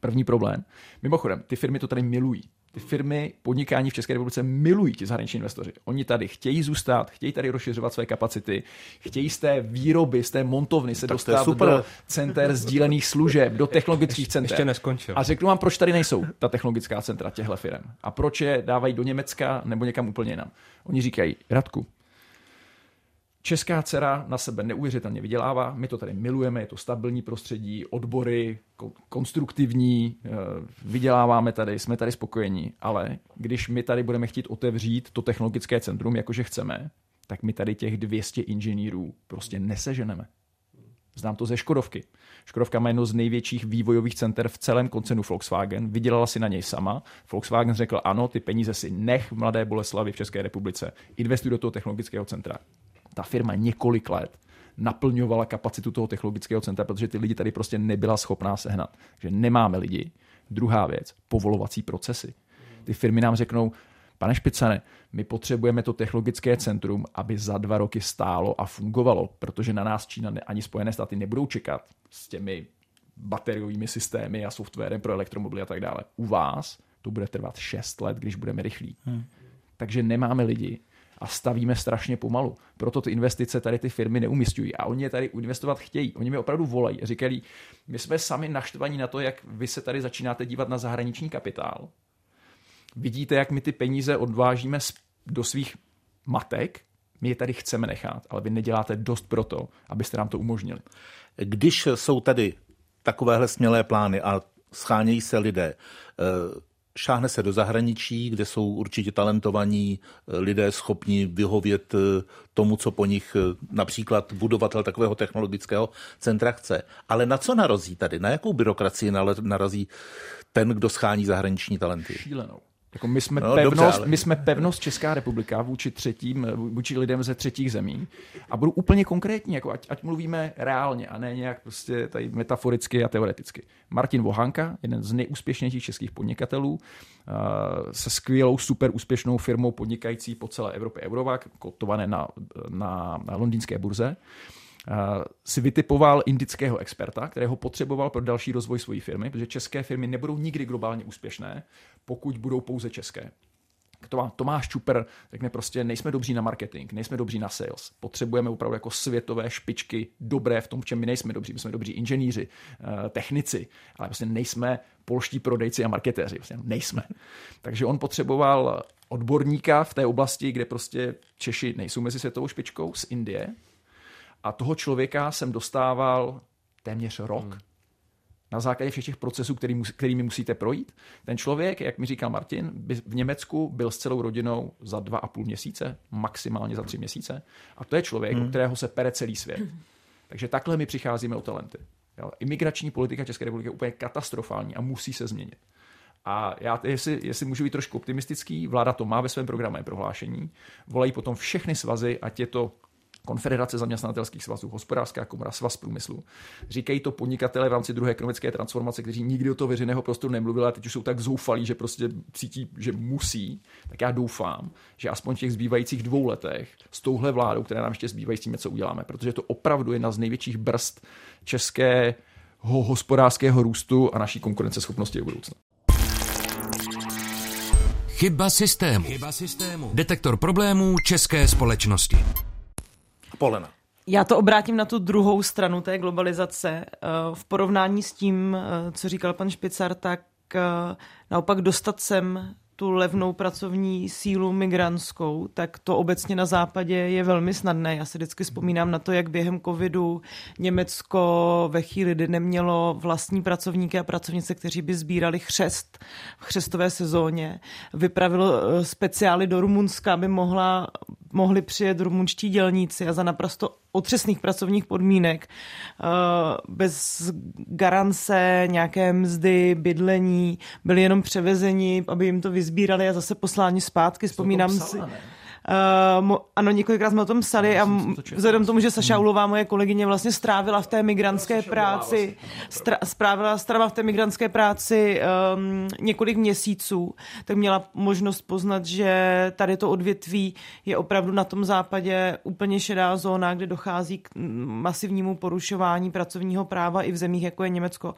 První problém. Mimochodem, ty firmy to tady milují ty firmy podnikání v České republice milují ti zahraniční investoři. Oni tady chtějí zůstat, chtějí tady rozšiřovat své kapacity, chtějí z té výroby, z té montovny se tak dostat do center sdílených služeb, do technologických center. Ještě neskončil. A řeknu vám, proč tady nejsou ta technologická centra těchto firm a proč je dávají do Německa nebo někam úplně jinam. Oni říkají, Radku, Česká dcera na sebe neuvěřitelně vydělává, my to tady milujeme, je to stabilní prostředí, odbory, konstruktivní, eh, vyděláváme tady, jsme tady spokojení, ale když my tady budeme chtít otevřít to technologické centrum, jakože chceme, tak my tady těch 200 inženýrů prostě neseženeme. Znám to ze Škodovky. Škodovka má jedno z největších vývojových center v celém koncernu Volkswagen. Vydělala si na něj sama. Volkswagen řekl, ano, ty peníze si nech v Mladé Boleslavi v České republice. Investuj do toho technologického centra ta firma několik let naplňovala kapacitu toho technologického centra, protože ty lidi tady prostě nebyla schopná sehnat. že nemáme lidi. Druhá věc, povolovací procesy. Ty firmy nám řeknou, pane Špicane, my potřebujeme to technologické centrum, aby za dva roky stálo a fungovalo, protože na nás Čína ani Spojené státy nebudou čekat s těmi bateriovými systémy a softwarem pro elektromobily a tak dále. U vás to bude trvat 6 let, když budeme rychlí. Hmm. Takže nemáme lidi, a stavíme strašně pomalu. Proto ty investice tady ty firmy neumistují a oni je tady investovat chtějí. Oni mi opravdu volají říkají, my jsme sami naštvaní na to, jak vy se tady začínáte dívat na zahraniční kapitál. Vidíte, jak my ty peníze odvážíme do svých matek, my je tady chceme nechat, ale vy neděláte dost pro to, abyste nám to umožnili. Když jsou tady takovéhle smělé plány a schánějí se lidé, eh, šáhne se do zahraničí, kde jsou určitě talentovaní eh, lidé schopni vyhovět eh, tomu, co po nich eh, například budovatel takového technologického centra chce. Ale na co narazí tady? Na jakou byrokracii narazí ten, kdo schání zahraniční talenty? Šílenou. Jako my, jsme no, pevnost, dobře, ale... my jsme pevnost Česká republika vůči třetím, vůči lidem ze třetích zemí a budu úplně konkrétní, jako ať, ať mluvíme reálně a ne nějak prostě tady metaforicky a teoreticky. Martin Vohanka, jeden z nejúspěšnějších českých podnikatelů, uh, se skvělou, super úspěšnou firmou podnikající po celé Evropě Eurovac, kotované na, na, na londýnské burze, si vytipoval indického experta, kterého potřeboval pro další rozvoj své firmy, protože české firmy nebudou nikdy globálně úspěšné, pokud budou pouze české. Tomáš Čuper řekne prostě, nejsme dobří na marketing, nejsme dobří na sales. Potřebujeme opravdu jako světové špičky dobré v tom, v čem my nejsme dobří. My jsme dobří inženýři, eh, technici, ale prostě nejsme polští prodejci a marketéři. Prostě nejsme. Takže on potřeboval odborníka v té oblasti, kde prostě Češi nejsou mezi světovou špičkou z Indie, a toho člověka jsem dostával téměř rok. Hmm. Na základě všech těch procesů, který, kterými musíte projít. Ten člověk, jak mi říkal Martin, by v Německu byl s celou rodinou za dva a půl měsíce, maximálně za tři měsíce. A to je člověk, hmm. o kterého se pere celý svět. Takže takhle my přicházíme o talenty. Jo? Imigrační politika České republiky je úplně katastrofální a musí se změnit. A já, jestli, jestli můžu být trošku optimistický, vláda to má ve svém programovém prohlášení, volají potom všechny svazy, ať je to Konfederace zaměstnavatelských svazů, hospodářská komora, svaz průmyslu. Říkají to podnikatele v rámci druhé ekonomické transformace, kteří nikdy do toho veřejného prostoru nemluvili a teď už jsou tak zoufalí, že prostě cítí, že musí. Tak já doufám, že aspoň v těch zbývajících dvou letech s touhle vládou, které nám ještě zbývají, s tím něco uděláme, protože to opravdu je jedna z největších brzd českého hospodářského růstu a naší konkurenceschopnosti do budoucna. Chyba systému. Chyba systému. Detektor problémů české společnosti. Polena. Já to obrátím na tu druhou stranu té globalizace. Eh, v porovnání s tím, eh, co říkal pan Špicar, tak eh, naopak dostat sem tu levnou pracovní sílu migrantskou, tak to obecně na západě je velmi snadné. Já se vždycky vzpomínám na to, jak během covidu Německo ve chvíli, kdy nemělo vlastní pracovníky a pracovnice, kteří by sbírali chřest v chřestové sezóně, vypravilo speciály do Rumunska, aby mohla mohli přijet rumunští dělníci a za naprosto otřesných pracovních podmínek, eh, bez garance, nějaké mzdy, bydlení, byli jenom převezeni, aby jim to vyzbírali a zase posláni zpátky. Vzpomínám si... Ne? Uh, ano, několikrát jsme o tom psali a vzhledem tomu, že Saša hmm. Ulová, moje kolegyně, vlastně strávila v té migrantské práci, vlastně. strávila, strávila v té migrantské práci um, několik měsíců, tak měla možnost poznat, že tady to odvětví je opravdu na tom západě úplně šedá zóna, kde dochází k masivnímu porušování pracovního práva i v zemích, jako je Německo.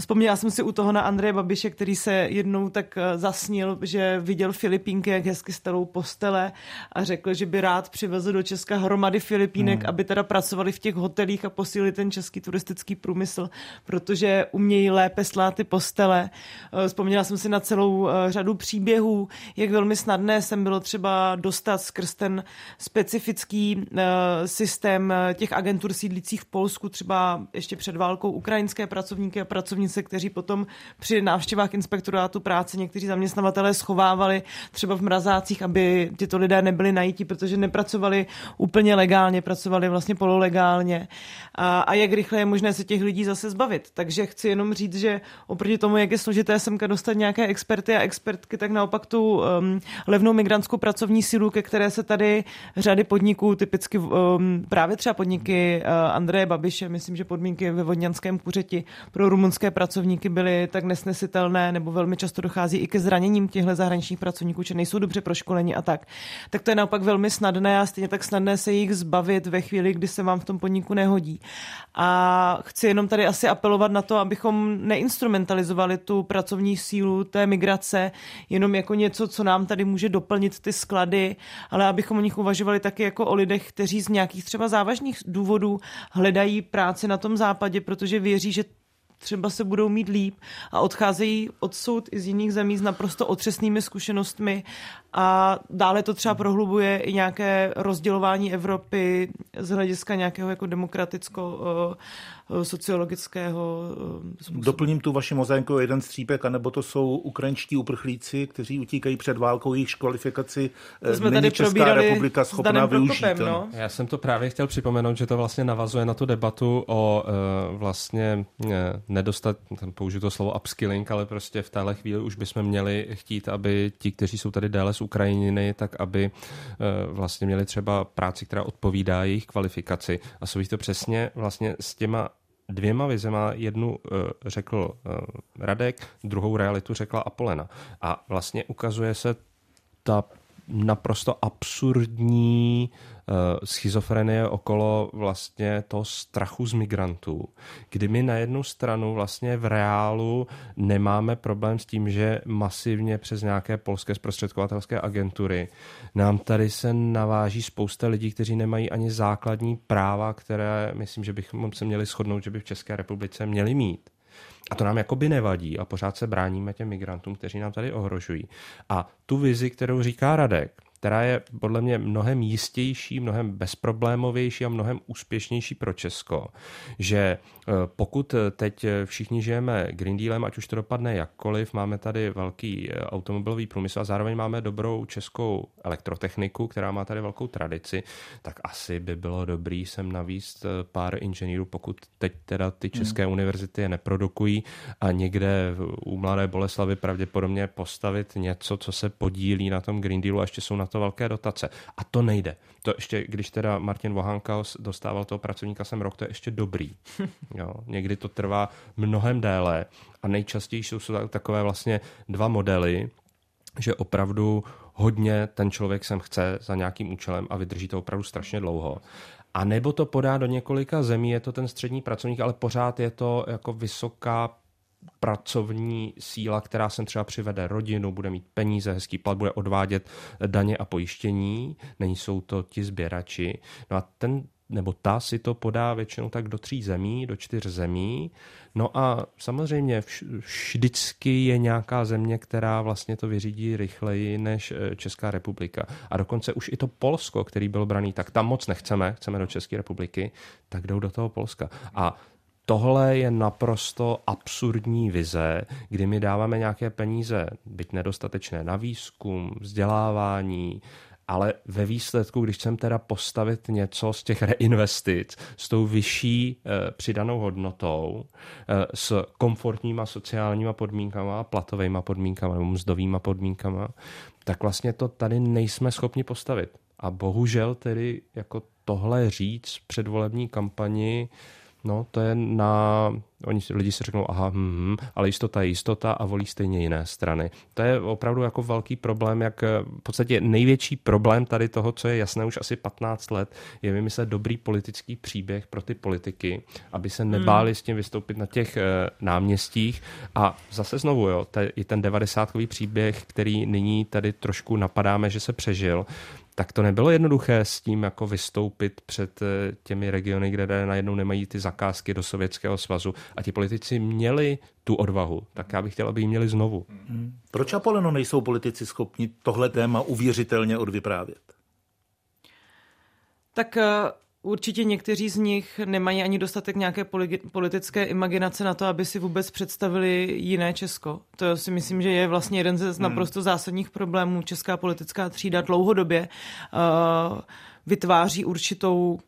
Vzpomněla jsem si u toho na Andreje Babiše, který se jednou tak eh, zasnil, že viděl Filipínky, jak hezky stelou postele a řekl, že by rád přivezl do Česka hromady Filipínek, hmm. aby teda pracovali v těch hotelích a posílili ten český turistický průmysl, protože umějí lépe slát ty postele. Eh, vzpomněla jsem si na celou eh, řadu příběhů, jak velmi snadné jsem bylo třeba dostat skrz ten specifický systém těch agentur sídlících v Polsku, třeba ještě před válkou ukrajinské pracovníky a pracovníky pracovnice, kteří potom při návštěvách inspektorátu práce někteří zaměstnavatelé schovávali třeba v mrazácích, aby tyto lidé nebyli najítí, protože nepracovali úplně legálně, pracovali vlastně pololegálně. A, a jak rychle je možné se těch lidí zase zbavit. Takže chci jenom říct, že oproti tomu, jak je složité semka dostat nějaké experty a expertky, tak naopak tu um, levnou migrantskou pracovní sílu, ke které se tady řady podniků, typicky um, právě třeba podniky uh, Andreje Babiše, myslím, že podmínky ve Vodňanském kuřeti pro rumunské české pracovníky byly tak nesnesitelné, nebo velmi často dochází i ke zraněním těchto zahraničních pracovníků, že nejsou dobře proškoleni a tak, tak to je naopak velmi snadné a stejně tak snadné se jich zbavit ve chvíli, kdy se vám v tom podniku nehodí. A chci jenom tady asi apelovat na to, abychom neinstrumentalizovali tu pracovní sílu té migrace jenom jako něco, co nám tady může doplnit ty sklady, ale abychom o nich uvažovali taky jako o lidech, kteří z nějakých třeba závažných důvodů hledají práci na tom západě, protože věří, že třeba se budou mít líp a odcházejí odsud i z jiných zemí s naprosto otřesnými zkušenostmi a dále to třeba prohlubuje i nějaké rozdělování Evropy z hlediska nějakého jako demokraticko Eh, sociologického eh, způsobu. Doplním tu vaši mozainku jeden střípek, anebo to jsou ukrajinští uprchlíci, kteří utíkají před válkou, jejich kvalifikaci to jsme není tady Česká republika schopná využít. Prokopem, no? Já jsem to právě chtěl připomenout, že to vlastně navazuje na tu debatu o vlastně nedostat, použiju to slovo upskilling, ale prostě v téhle chvíli už bychom měli chtít, aby ti, kteří jsou tady déle z Ukrajiny, tak aby uh, vlastně měli třeba práci, která odpovídá jejich kvalifikaci. A souvisí to přesně vlastně s těma dvěma vizema. Jednu uh, řekl uh, Radek, druhou realitu řekla Apolena. A vlastně ukazuje se ta naprosto absurdní uh, schizofrenie okolo vlastně toho strachu z migrantů, kdy my na jednu stranu vlastně v reálu nemáme problém s tím, že masivně přes nějaké polské zprostředkovatelské agentury nám tady se naváží spousta lidí, kteří nemají ani základní práva, které myslím, že bychom se měli shodnout, že by v České republice měli mít. A to nám jakoby nevadí a pořád se bráníme těm migrantům, kteří nám tady ohrožují. A tu vizi, kterou říká Radek, která je podle mě mnohem jistější, mnohem bezproblémovější a mnohem úspěšnější pro Česko. Že eh, pokud teď všichni žijeme Green Dealem, ať už to dopadne jakkoliv, máme tady velký eh, automobilový průmysl a zároveň máme dobrou českou elektrotechniku, která má tady velkou tradici, tak asi by bylo dobrý sem navíst pár inženýrů, pokud teď teda ty hmm. české hmm. univerzity je neprodukují a někde u Mladé Boleslavy pravděpodobně postavit něco, co se podílí na tom Green Dealu a ještě jsou na to velké dotace. A to nejde. To ještě, když teda Martin Vohanka dostával toho pracovníka sem rok, to je ještě dobrý. Jo, někdy to trvá mnohem déle a nejčastěji jsou takové vlastně dva modely, že opravdu hodně ten člověk sem chce za nějakým účelem a vydrží to opravdu strašně dlouho. A nebo to podá do několika zemí, je to ten střední pracovník, ale pořád je to jako vysoká pracovní síla, která sem třeba přivede rodinu, bude mít peníze, hezký plat, bude odvádět daně a pojištění, nejsou to ti sběrači. No a ten nebo ta si to podá většinou tak do tří zemí, do čtyř zemí. No a samozřejmě vždycky je nějaká země, která vlastně to vyřídí rychleji než eh, Česká republika. A dokonce už i to Polsko, který byl braný, tak tam moc nechceme, chceme do České republiky, tak jdou do toho Polska. A tohle je naprosto absurdní vize, kdy my dáváme nějaké peníze, byť nedostatečné na výzkum, vzdělávání, ale ve výsledku, když chcem teda postavit něco z těch reinvestic s tou vyšší e, přidanou hodnotou, e, s komfortníma sociálníma podmínkama, platovými podmínkama nebo mzdovými podmínkama, tak vlastně to tady nejsme schopni postavit. A bohužel tedy jako tohle říct předvolební kampani No, to je na... Oni lidi si řeknou, aha, hm, hm, ale jistota je jistota a volí stejně jiné strany. To je opravdu jako velký problém, jak v podstatě největší problém tady toho, co je jasné už asi 15 let, je vymyslet dobrý politický příběh pro ty politiky, aby se nebáli hmm. s tím vystoupit na těch e, náměstích. A zase znovu, jo, i ten devadesátkový příběh, který nyní tady trošku napadáme, že se přežil, tak to nebylo jednoduché s tím jako vystoupit před eh, těmi regiony, kde najednou nemají ty zakázky do Sovětského svazu a ti politici měli tu odvahu. Tak já bych chtěl, aby ji měli znovu. Hmm. Proč Apoleno nejsou politici schopni tohle téma uvěřitelně odvyprávět? Tak eh, Určitě někteří z nich nemají ani dostatek nějaké politické imaginace na to, aby si vůbec představili jiné Česko. To si myslím, že je vlastně jeden ze hmm. naprosto zásadních problémů. Česká politická třída dlouhodobě uh, vytváří určitou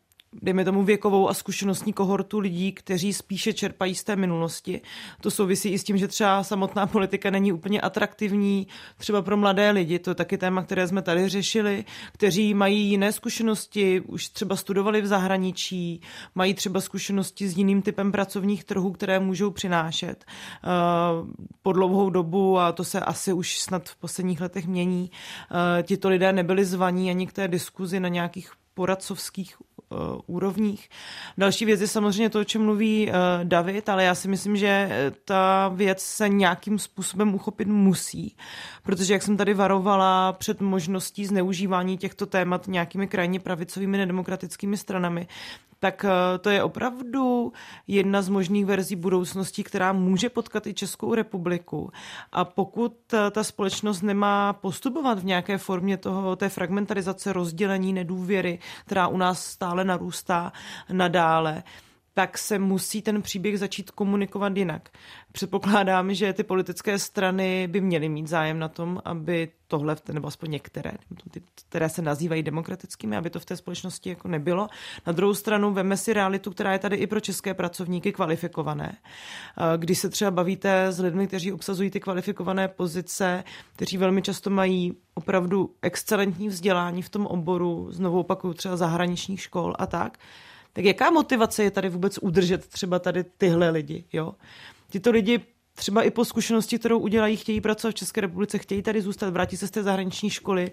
dejme tomu věkovou a zkušenostní kohortu lidí, kteří spíše čerpají z té minulosti. To souvisí i s tím, že třeba samotná politika není úplně atraktivní třeba pro mladé lidi. To je taky téma, které jsme tady řešili, kteří mají jiné zkušenosti, už třeba studovali v zahraničí, mají třeba zkušenosti s jiným typem pracovních trhů, které můžou přinášet uh, po dlouhou dobu a to se asi už snad v posledních letech mění. Uh, tito lidé nebyli zvaní ani k té diskuzi na nějakých poradcovských úrovních. Další věc je samozřejmě to, o čem mluví uh, David, ale já si myslím, že ta věc se nějakým způsobem uchopit musí, protože jak jsem tady varovala před možností zneužívání těchto témat nějakými krajně pravicovými nedemokratickými stranami, tak eh, to je opravdu jedna z možných verzí budoucnosti, která může potkat i Českou republiku. A pokud eh, ta společnost nemá postupovat v nějaké formě toho, té fragmentarizace, rozdělení, nedůvěry, která u nás stále narůstá nadále, tak se musí ten příběh začít komunikovat jinak. Předpokládám, že ty politické strany by měly mít zájem na tom, aby tohle, nebo aspoň některé, ty, které se nazývají demokratickými, aby to v té společnosti jako nebylo. Na druhou stranu veme si realitu, která je tady i pro české pracovníky kvalifikované. Když se třeba bavíte s lidmi, kteří obsazují ty kvalifikované pozice, kteří velmi často mají opravdu excelentní vzdělání v tom oboru, znovu opakuju třeba zahraničních škol a tak, tak jaká motivace je tady vůbec udržet třeba tady tyhle lidi, jo? Tyto lidi třeba i po zkušenosti, kterou udělají, chtějí pracovat v České republice, chtějí tady zůstat, vrátí se z té zahraniční školy,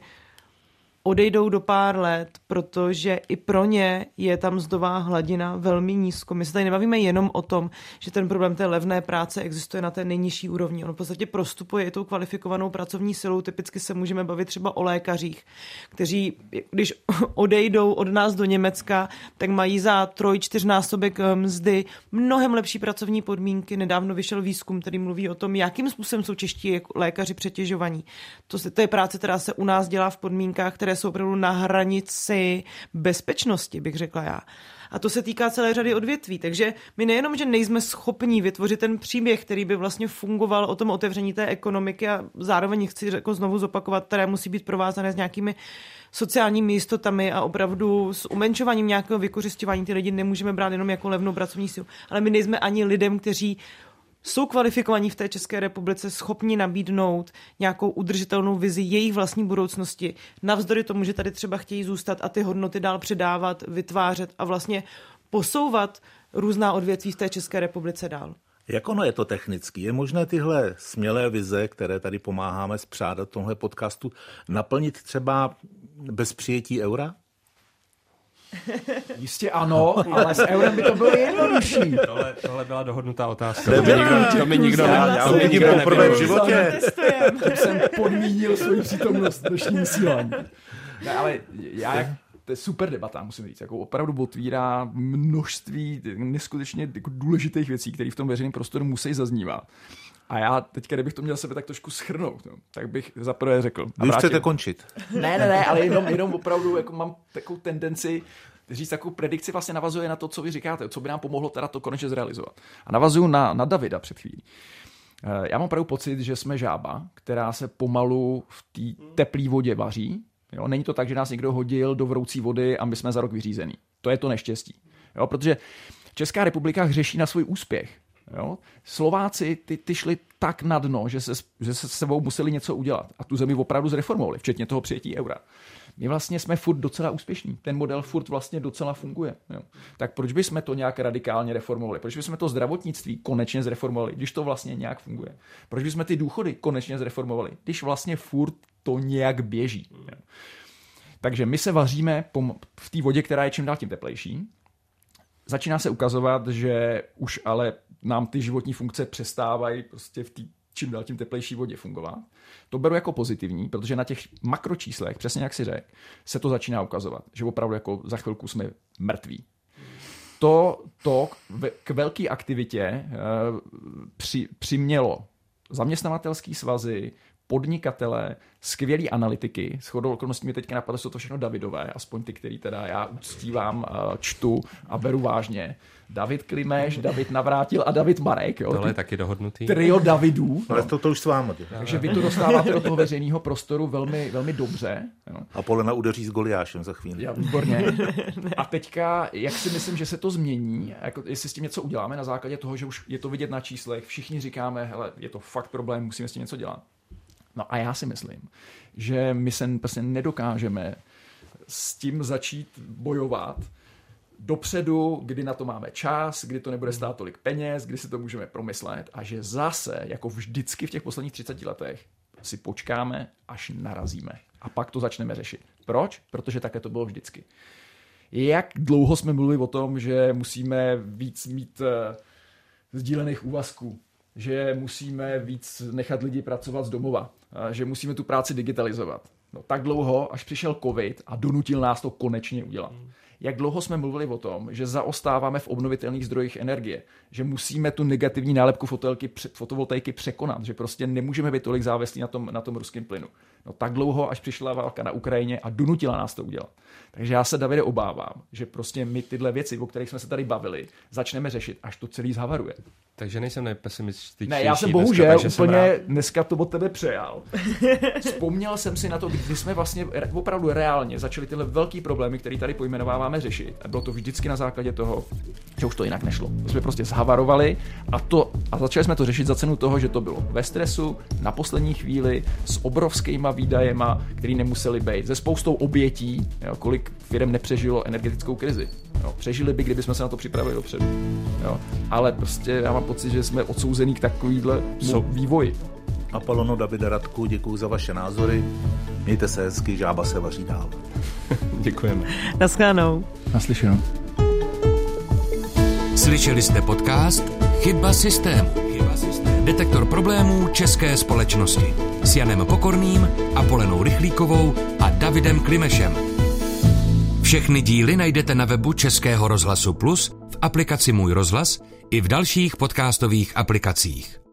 odejdou do pár let, protože i pro ně je tam mzdová hladina velmi nízko. My se tady nebavíme jenom o tom, že ten problém té levné práce existuje na té nejnižší úrovni. On v podstatě prostupuje i tou kvalifikovanou pracovní silou. Typicky se můžeme bavit třeba o lékařích, kteří, když odejdou od nás do Německa, tak mají za troj, čtyřnásobek eh, mzdy mnohem lepší pracovní podmínky. Nedávno vyšel výzkum, který mluví o tom, jakým způsobem jsou čeští lékaři přetěžovaní. To, to je práce, která se u nás dělá v podmínkách, které jsou opravdu na hranici bezpečnosti, bych řekla já. A to se týká celé řady odvětví. Takže my nejenom, že nejsme schopní vytvořit ten příběh, který by vlastně fungoval o tom otevření té ekonomiky a zároveň chci jako znovu zopakovat, které musí být provázané s nějakými sociálními jistotami a opravdu s umenšováním nějakého vykořišťování. Ty lidi nemůžeme brát jenom jako levnou pracovní sílu. Ale my nejsme ani lidem, kteří jsou kvalifikovaní v té České republice, schopni nabídnout nějakou udržitelnou vizi jejich vlastní budoucnosti, navzdory tomu, že tady třeba chtějí zůstat a ty hodnoty dál předávat, vytvářet a vlastně posouvat různá odvětví v té České republice dál. Jak ono je to technicky? Je možné tyhle smělé vize, které tady pomáháme zpřádat tomhle podcastu, naplnit třeba bez přijetí eura? Jistě ano, ale s eurem by to bylo jednodušší. Tohle, tohle byla dohodnutá otázka. To mi nikdo, to mi nikdo, já to vidím poprvé v životě. jsem podmínil svou přítomnost dnešním vysílání. Ne, ale já jak to je super debata, musím říct. Jako opravdu otvírá množství neskutečně jako důležitých věcí, které v tom veřejném prostoru musí zaznívat. A já teď, kdybych to měl sebe tak trošku schrnout, no, tak bych zaprvé řekl. Vy chcete končit. Ne, ne, ne, ale jenom, jenom opravdu jako mám takovou tendenci říct takovou predikci vlastně navazuje na to, co vy říkáte, co by nám pomohlo teda to konečně zrealizovat. A navazuju na, na Davida před chvílí. Eh, já mám opravdu pocit, že jsme žába, která se pomalu v té teplé vodě vaří, Jo? Není to tak, že nás někdo hodil do vroucí vody a my jsme za rok vyřízený. To je to neštěstí. Jo? Protože Česká republika hřeší na svůj úspěch. Jo? Slováci ty, ty šli tak na dno, že se, že se sebou museli něco udělat. A tu zemi opravdu zreformovali, včetně toho přijetí eura. My vlastně jsme furt docela úspěšní. Ten model furt vlastně docela funguje. Jo. Tak proč bychom to nějak radikálně reformovali? Proč bychom to zdravotnictví konečně zreformovali, když to vlastně nějak funguje? Proč bychom ty důchody konečně zreformovali, když vlastně furt to nějak běží? Jo. Takže my se vaříme v té vodě, která je čím dál tím teplejší. Začíná se ukazovat, že už ale nám ty životní funkce přestávají prostě v té čím dál tím teplejší vodě fungovat. To beru jako pozitivní, protože na těch makročíslech, přesně jak si řekl, se to začíná ukazovat, že opravdu jako za chvilku jsme mrtví. To, to k velké aktivitě eh, při, přimělo zaměstnavatelský svazy, podnikatele, skvělý analytiky. S chodou okolností mi teďka napadlo, jsou to všechno Davidové, aspoň ty, který teda já uctívám, eh, čtu a beru vážně. David Klimeš, David Navrátil a David Marek. Jo, Tohle je taky dohodnutý. Trio Davidů. Ale to, to už s vámi. Takže vy to dostáváte do toho veřejného prostoru velmi, velmi dobře. Jo. A Polena udeří s Goliášem za chvíli. Já, výborně. A teďka, jak si myslím, že se to změní, jako jestli s tím něco uděláme na základě toho, že už je to vidět na číslech, všichni říkáme, hele, je to fakt problém, musíme s tím něco dělat. No a já si myslím, že my se prostě nedokážeme s tím začít bojovat dopředu, kdy na to máme čas, kdy to nebude stát tolik peněz, kdy si to můžeme promyslet a že zase, jako vždycky v těch posledních 30 letech, si počkáme, až narazíme. A pak to začneme řešit. Proč? Protože také to bylo vždycky. Jak dlouho jsme mluvili o tom, že musíme víc mít uh, sdílených úvazků, že musíme víc nechat lidi pracovat z domova, že musíme tu práci digitalizovat. No, tak dlouho, až přišel covid a donutil nás to konečně udělat. Jak dlouho jsme mluvili o tom, že zaostáváme v obnovitelných zdrojích energie, že musíme tu negativní nálepku fotovoltaiky překonat, že prostě nemůžeme být tolik závislí na tom, na tom ruském plynu. No tak dlouho, až přišla válka na Ukrajině a donutila nás to udělat. Takže já se, Davide, obávám, že prostě my tyhle věci, o kterých jsme se tady bavili, začneme řešit, až to celý zhavaruje. Takže nejsem nejpesimističtější. Ne, já jsem bohužel dneska, úplně jsem rád... dneska to od tebe přejal. Vzpomněl jsem si na to, kdy jsme vlastně opravdu reálně začali tyhle velký problémy, které tady pojmenováváme, řešit. A bylo to vždycky na základě toho, že už to jinak nešlo. To jsme prostě zhavarovali a, to, a začali jsme to řešit za cenu toho, že to bylo ve stresu, na poslední chvíli, s obrovskýma výdajema, který nemuseli být, se spoustou obětí, jo, kolik firm nepřežilo energetickou krizi. Jo, přežili by, kdybychom se na to připravili dopředu. Jo. Ale prostě já mám pocit, že jsme odsouzení k takovýhle so. vývoji. Apolono Davide Radku, děkuji za vaše názory. Mějte se hezky, žába se vaří dál. Děkujeme. Naschledanou. Naslyšenou. Slyšeli jste podcast Chyba systému. Chyba systému. Detektor problémů české společnosti s Janem Pokorným, Apolenou Rychlíkovou a Davidem Klimešem. Všechny díly najdete na webu Českého rozhlasu Plus, v aplikaci Můj rozhlas i v dalších podcastových aplikacích.